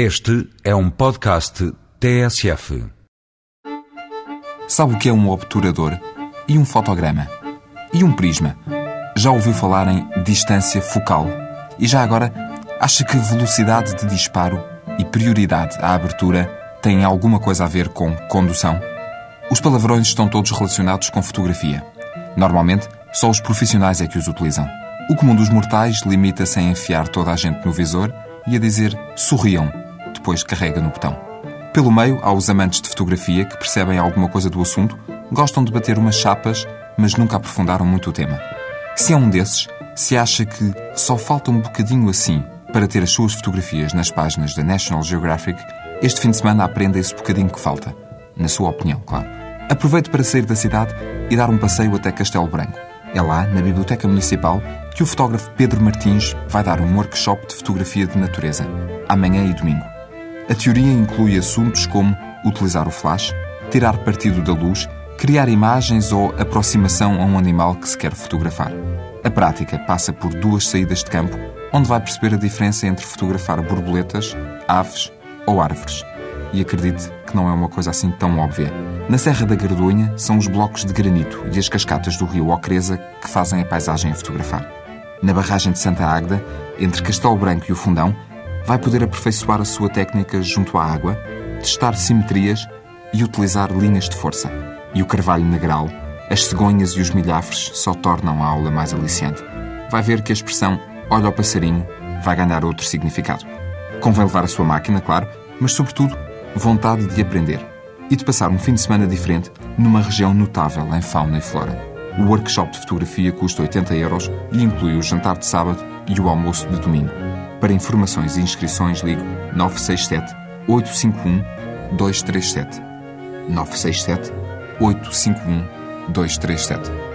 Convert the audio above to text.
Este é um podcast TSF. Sabe o que é um obturador? E um fotograma? E um prisma? Já ouviu falar em distância focal? E já agora, acha que velocidade de disparo e prioridade à abertura têm alguma coisa a ver com condução? Os palavrões estão todos relacionados com fotografia. Normalmente, só os profissionais é que os utilizam. O comum dos mortais limita-se a enfiar toda a gente no visor e a dizer sorriam, depois carrega no botão. Pelo meio, há os amantes de fotografia que percebem alguma coisa do assunto, gostam de bater umas chapas, mas nunca aprofundaram muito o tema. Se é um desses, se acha que só falta um bocadinho assim para ter as suas fotografias nas páginas da National Geographic, este fim de semana aprenda esse bocadinho que falta. Na sua opinião, claro. Aproveite para sair da cidade e dar um passeio até Castelo Branco. É lá, na Biblioteca Municipal, que o fotógrafo Pedro Martins vai dar um workshop de fotografia de natureza, amanhã e domingo. A teoria inclui assuntos como utilizar o flash, tirar partido da luz, criar imagens ou aproximação a um animal que se quer fotografar. A prática passa por duas saídas de campo, onde vai perceber a diferença entre fotografar borboletas, aves ou árvores. E acredite que não é uma coisa assim tão óbvia. Na Serra da Gardonha são os blocos de granito e as cascatas do rio Ocreza que fazem a paisagem a fotografar. Na barragem de Santa Águeda, entre Castelo Branco e o Fundão, vai poder aperfeiçoar a sua técnica junto à água, testar simetrias e utilizar linhas de força. E o carvalho negral, as cegonhas e os milhafres só tornam a aula mais aliciante. Vai ver que a expressão olha ao passarinho vai ganhar outro significado. Convém levar a sua máquina, claro, mas sobretudo vontade de aprender e de passar um fim de semana diferente numa região notável em fauna e flora. O workshop de fotografia custa 80 euros e inclui o jantar de sábado e o almoço de domingo. Para informações e inscrições, ligue 967 851 237. 967 851 237.